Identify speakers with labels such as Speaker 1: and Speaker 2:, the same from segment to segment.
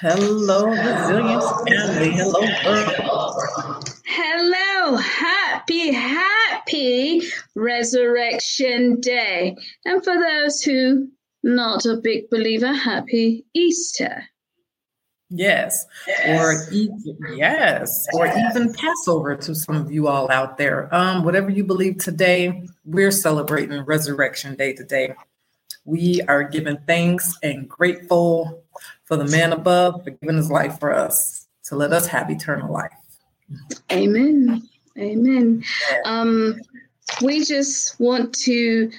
Speaker 1: Hello, resilience family. Hello, world.
Speaker 2: Hello, happy, happy Resurrection Day. And for those who not a big believer, happy Easter.
Speaker 1: Yes. yes. Or even, yes, or even Passover to some of you all out there. Um, whatever you believe today, we're celebrating Resurrection Day today. We are giving thanks and grateful for the man above for giving his life for us to let us have eternal life.
Speaker 2: Amen. Amen. Um, we just want to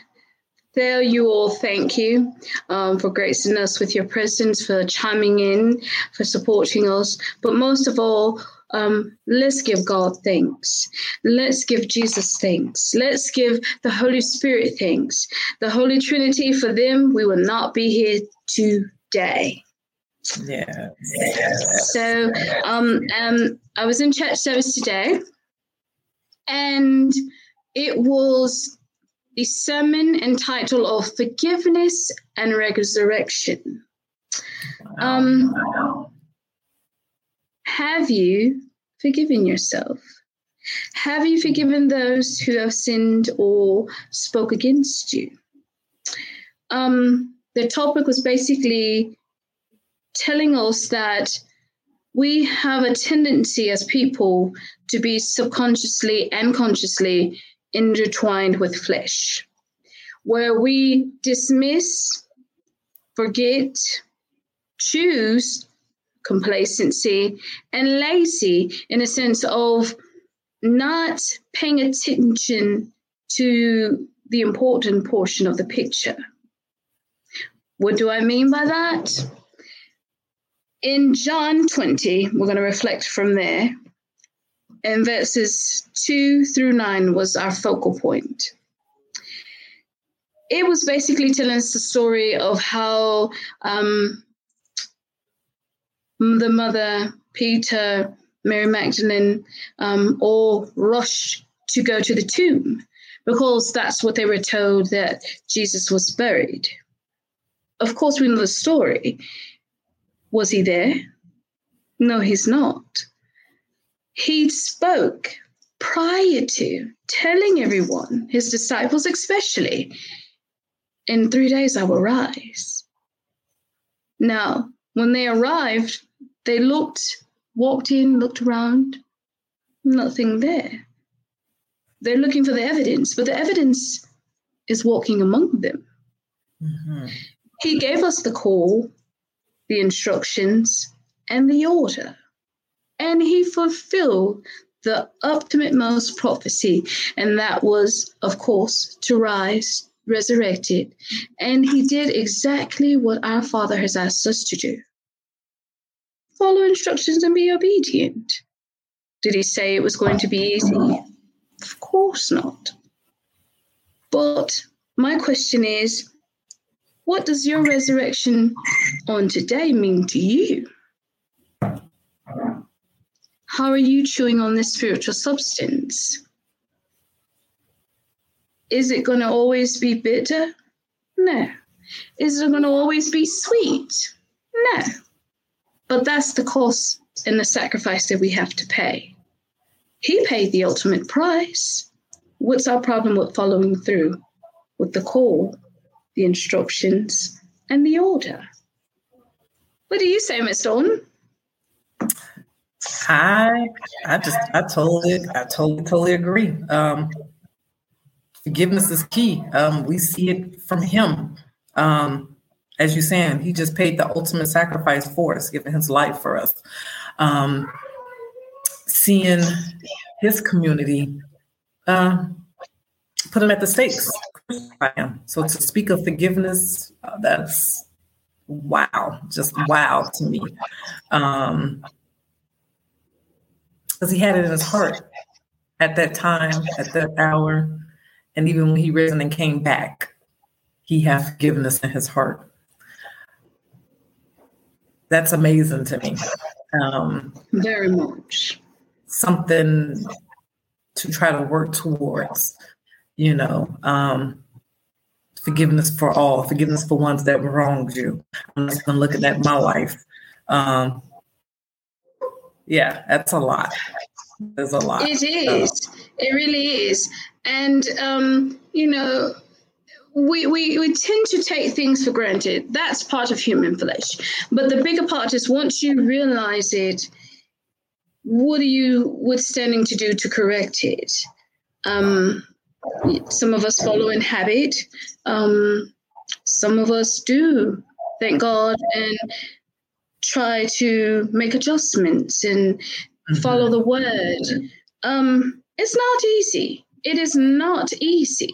Speaker 2: tell you all thank you um, for gracing us with your presence, for chiming in, for supporting us. But most of all, um, let's give God thanks. Let's give Jesus thanks. Let's give the Holy Spirit thanks. The Holy Trinity, for them, we will not be here today.
Speaker 1: Yeah.
Speaker 2: So um, um, I was in church service today, and it was the sermon entitled of Forgiveness and Resurrection. Um, have you forgiven yourself? Have you forgiven those who have sinned or spoke against you? Um, the topic was basically telling us that we have a tendency as people to be subconsciously and consciously intertwined with flesh, where we dismiss, forget, choose complacency and lazy in a sense of not paying attention to the important portion of the picture. What do I mean by that? In John 20, we're going to reflect from there and verses 2 through 9 was our focal point. It was basically telling us the story of how um, the mother, Peter, Mary Magdalene, um, all rushed to go to the tomb because that's what they were told that Jesus was buried. Of course, we know the story. Was he there? No, he's not he spoke prior to telling everyone, his disciples especially, in three days I will rise. Now, when they arrived, they looked, walked in, looked around, nothing there. They're looking for the evidence, but the evidence is walking among them. Mm-hmm. He gave us the call, the instructions, and the order and he fulfilled the ultimate most prophecy, and that was, of course, to rise resurrected. And he did exactly what our Father has asked us to do follow instructions and be obedient. Did he say it was going to be easy? Of course not. But my question is what does your resurrection on today mean to you? How are you chewing on this spiritual substance? Is it going to always be bitter? No. Is it going to always be sweet? No. But that's the cost and the sacrifice that we have to pay. He paid the ultimate price. What's our problem with following through with the call, the instructions, and the order? What do you say, Miss Dawn?
Speaker 1: I I just I totally I totally totally agree. Um, forgiveness is key. Um, we see it from him. Um, as you're saying, he just paid the ultimate sacrifice for us, giving his life for us. Um, seeing his community uh, put him at the stakes. So to speak of forgiveness, uh, that's wow, just wow to me. Um, because he had it in his heart at that time, at that hour, and even when he risen and came back, he has forgiveness in his heart. That's amazing to me.
Speaker 2: Um, Very much.
Speaker 1: Something to try to work towards, you know. Um, forgiveness for all, forgiveness for ones that wronged you. I'm just gonna look at that my life. Um, yeah, that's a lot. There's a lot.
Speaker 2: It is. It really is. And um, you know, we, we, we tend to take things for granted. That's part of human flesh. But the bigger part is once you realize it, what are you withstanding to do to correct it? Um, some of us follow in habit. Um, some of us do, thank God, and try to make adjustments and. Follow the word. Um, it's not easy. It is not easy.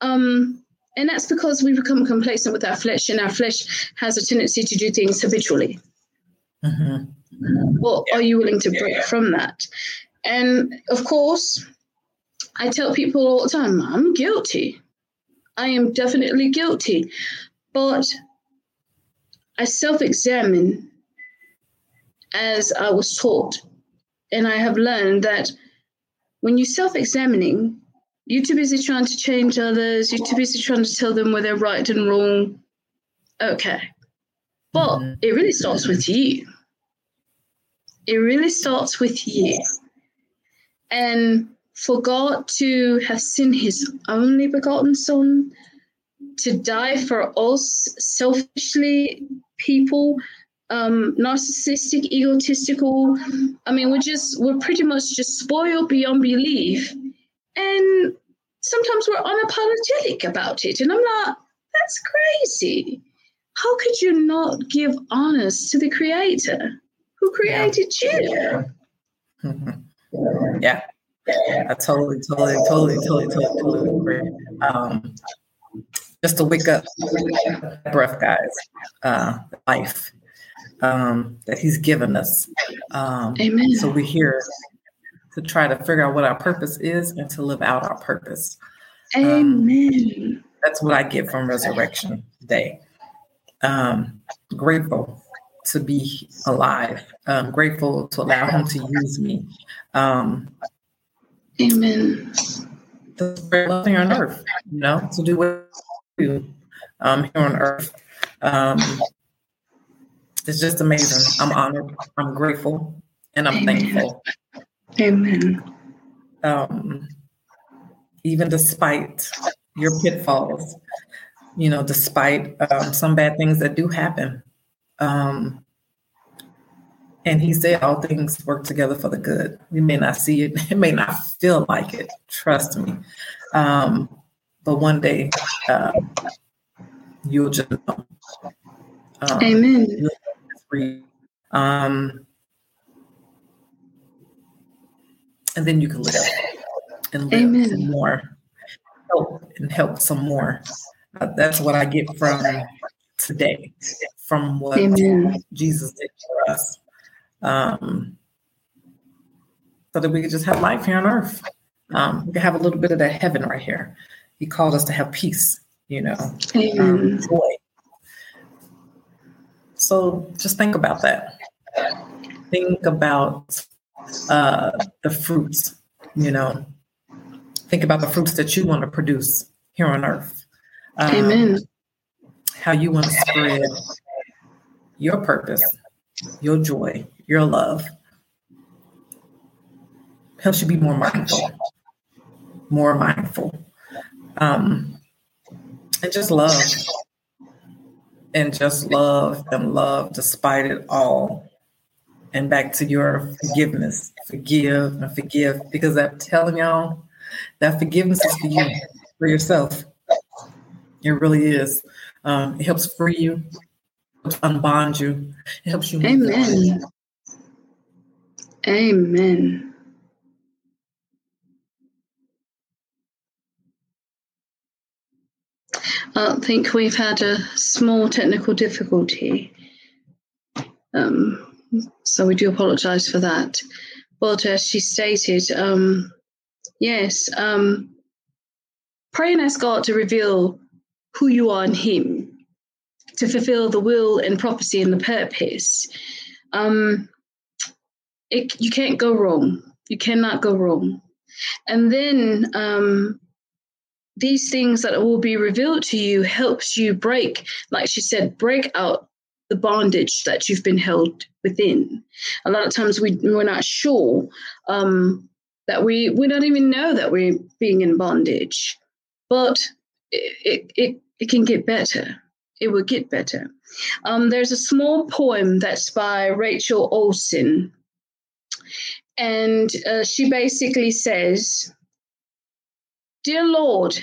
Speaker 2: Um, and that's because we become complacent with our flesh, and our flesh has a tendency to do things habitually. Mm-hmm. Well, are you willing to break from that? And of course, I tell people all the time, I'm guilty. I am definitely guilty. But I self examine as I was taught. And I have learned that when you're self examining, you're too busy trying to change others, you're too busy trying to tell them where they're right and wrong. Okay. But it really starts with you. It really starts with you. And for God to have sent his only begotten Son to die for us selfishly, people, um, narcissistic, egotistical. I mean, we're just, we're pretty much just spoiled beyond belief. And sometimes we're unapologetic about it. And I'm like, that's crazy. How could you not give honors to the creator who created
Speaker 1: yeah. you? yeah. I totally, totally, totally, totally, totally, totally agree. Um, just to wake up, breath, guys, uh, life um, that He's given us. Um,
Speaker 2: Amen.
Speaker 1: So we're here to try to figure out what our purpose is and to live out our purpose.
Speaker 2: Um, Amen.
Speaker 1: that's what I get from Resurrection Day. Um, grateful to be alive. Um, grateful to allow Him to use me. Um,
Speaker 2: Amen.
Speaker 1: To spread love here on earth, you know, to do what we do um, here on earth. Um, it's just amazing. I'm honored. I'm grateful, and I'm Amen. thankful.
Speaker 2: Amen.
Speaker 1: Um, even despite your pitfalls, you know, despite um, some bad things that do happen. Um, and he said, All things work together for the good. We may not see it, it may not feel like it, trust me. Um, but one day, uh, you'll just know.
Speaker 2: Um,
Speaker 1: Um, and then you can live and live Amen. some more, help and help some more. Uh, that's what I get from today, from what Amen. Jesus did for us um, so that we could just have life here on earth. Um, we can have a little bit of that heaven right here. He called us to have peace, you know, um, joy. So just think about that. Think about uh, the fruits, you know. Think about the fruits that you want to produce here on earth.
Speaker 2: Um, Amen.
Speaker 1: How you want to spread your purpose, your joy, your love helps you be more mindful, more mindful, um, and just love, and just love and love despite it all. And back to your forgiveness, forgive and forgive, because I'm telling y'all that forgiveness is for you, for yourself. It really is. Um, it helps free you, helps unbond you, it helps you.
Speaker 2: Amen. Amen. I think we've had a small technical difficulty. Um, so we do apologize for that. But as she stated, um, yes, um, pray and ask God to reveal who you are in Him, to fulfill the will and prophecy and the purpose. Um, it, you can't go wrong. You cannot go wrong. And then um, these things that will be revealed to you helps you break, like she said, break out the bondage that you've been held within. A lot of times we, we're not sure um, that we, we don't even know that we're being in bondage, but it, it, it can get better. It will get better. Um, there's a small poem that's by Rachel Olsen. And uh, she basically says, Dear Lord,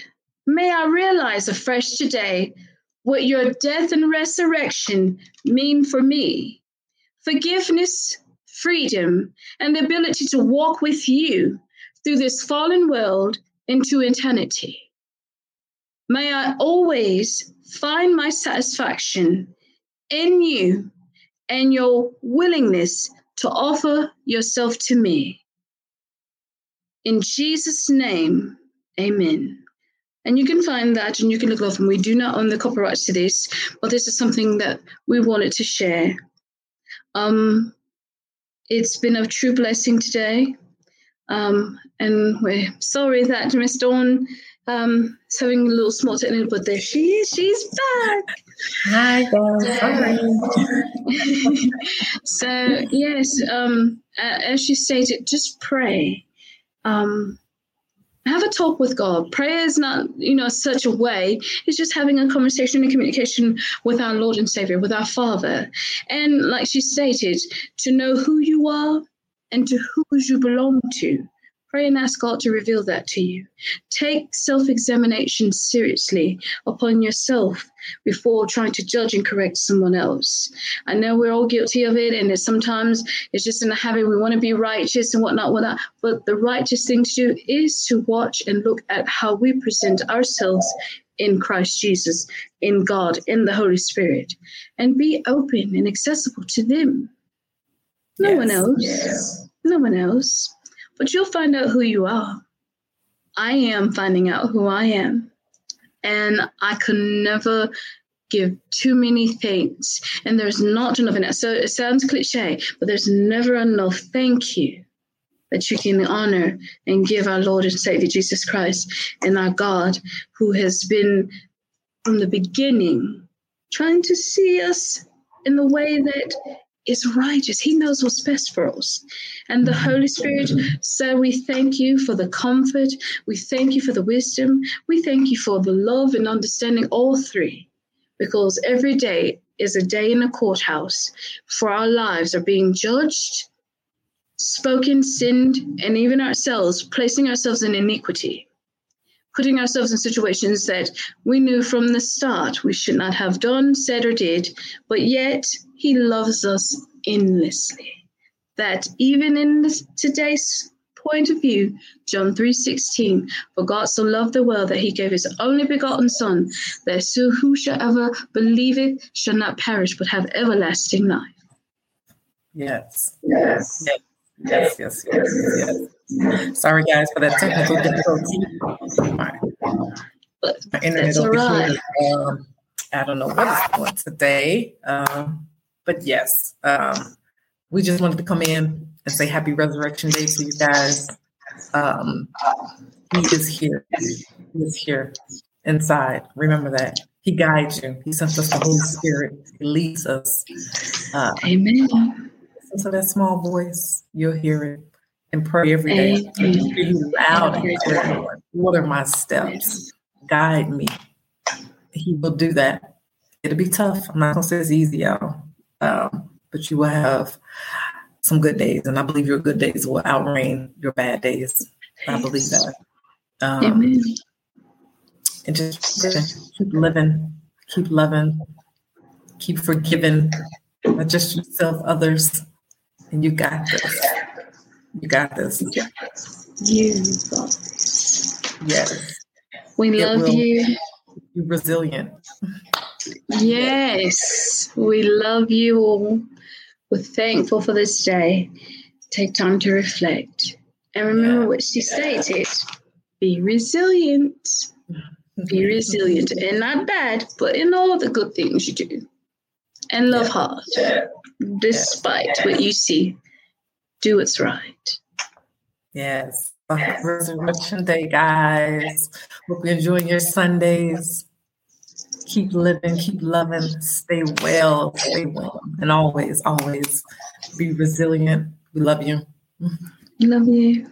Speaker 2: may I realize afresh today what your death and resurrection mean for me. Forgiveness, freedom, and the ability to walk with you through this fallen world into eternity. May I always find my satisfaction in you and your willingness to offer yourself to me. In Jesus' name, amen. And you can find that and you can look it up. And we do not own the copyrights to this, but this is something that we wanted to share. Um, it's been a true blessing today. Um, and we're sorry that Miss Dawn um, is having a little small technical, but there she is. She's back.
Speaker 1: Hi, guys.
Speaker 2: so, yes, um, as she stated, just pray. Um, have a talk with God. Prayer is not, you know, such a way. It's just having a conversation and communication with our Lord and Savior, with our Father. And like she stated, to know who you are and to who you belong to. Pray and ask God to reveal that to you. Take self examination seriously upon yourself before trying to judge and correct someone else. I know we're all guilty of it, and it's sometimes it's just in the habit we want to be righteous and whatnot, whatnot. But the righteous thing to do is to watch and look at how we present ourselves in Christ Jesus, in God, in the Holy Spirit, and be open and accessible to them. No yes. one else. Yes. No one else but you'll find out who you are. I am finding out who I am. And I can never give too many thanks. And there's not enough in that. So it sounds cliche, but there's never enough thank you that you can honor and give our Lord and Savior Jesus Christ and our God, who has been from the beginning trying to see us in the way that is righteous. He knows what's best for us. And the mm-hmm. Holy Spirit, so we thank you for the comfort. We thank you for the wisdom. We thank you for the love and understanding, all three, because every day is a day in a courthouse, for our lives are being judged, spoken, sinned, and even ourselves, placing ourselves in iniquity putting ourselves in situations that we knew from the start we should not have done, said, or did, but yet he loves us endlessly. That even in this, today's point of view, John 3:16, for God so loved the world that he gave his only begotten son, that so whosoever believeth shall not perish but have everlasting life.
Speaker 1: Yes. Yes. Yes, yes, yes, yes. Sorry guys for that technical difficulty. My, my internet over right. here. Um, I don't know what is going today. Um, but yes, um, we just wanted to come in and say happy resurrection day to you guys. Um, he is here. He is here inside. Remember that. He guides you. He sends us the Holy Spirit. He leads us.
Speaker 2: Uh, Amen.
Speaker 1: So that small voice, you'll hear it and pray every day. Loud and clear. What are my steps? Guide me. He will do that. It'll be tough. I'm not gonna say it's easy, y'all. Um, but you will have some good days, and I believe your good days will outreign your bad days. I believe that. Um, Amen. And just keep living, keep loving, keep forgiving, not just yourself, others, and you got this. You got this.
Speaker 2: You got this.
Speaker 1: Yes.
Speaker 2: We it love you.
Speaker 1: You're resilient.
Speaker 2: Yes, we love you all. We're thankful for this day. Take time to reflect. And remember yeah. what she stated be resilient. Be resilient and not bad, but in all the good things you do. And love yeah. hard. Despite yeah. what you see, do what's right.
Speaker 1: Yes. Resurrection Day, guys. Hope you're enjoying your Sundays keep living, keep loving, stay well, stay well, and always, always be resilient. We love you.
Speaker 2: Love you.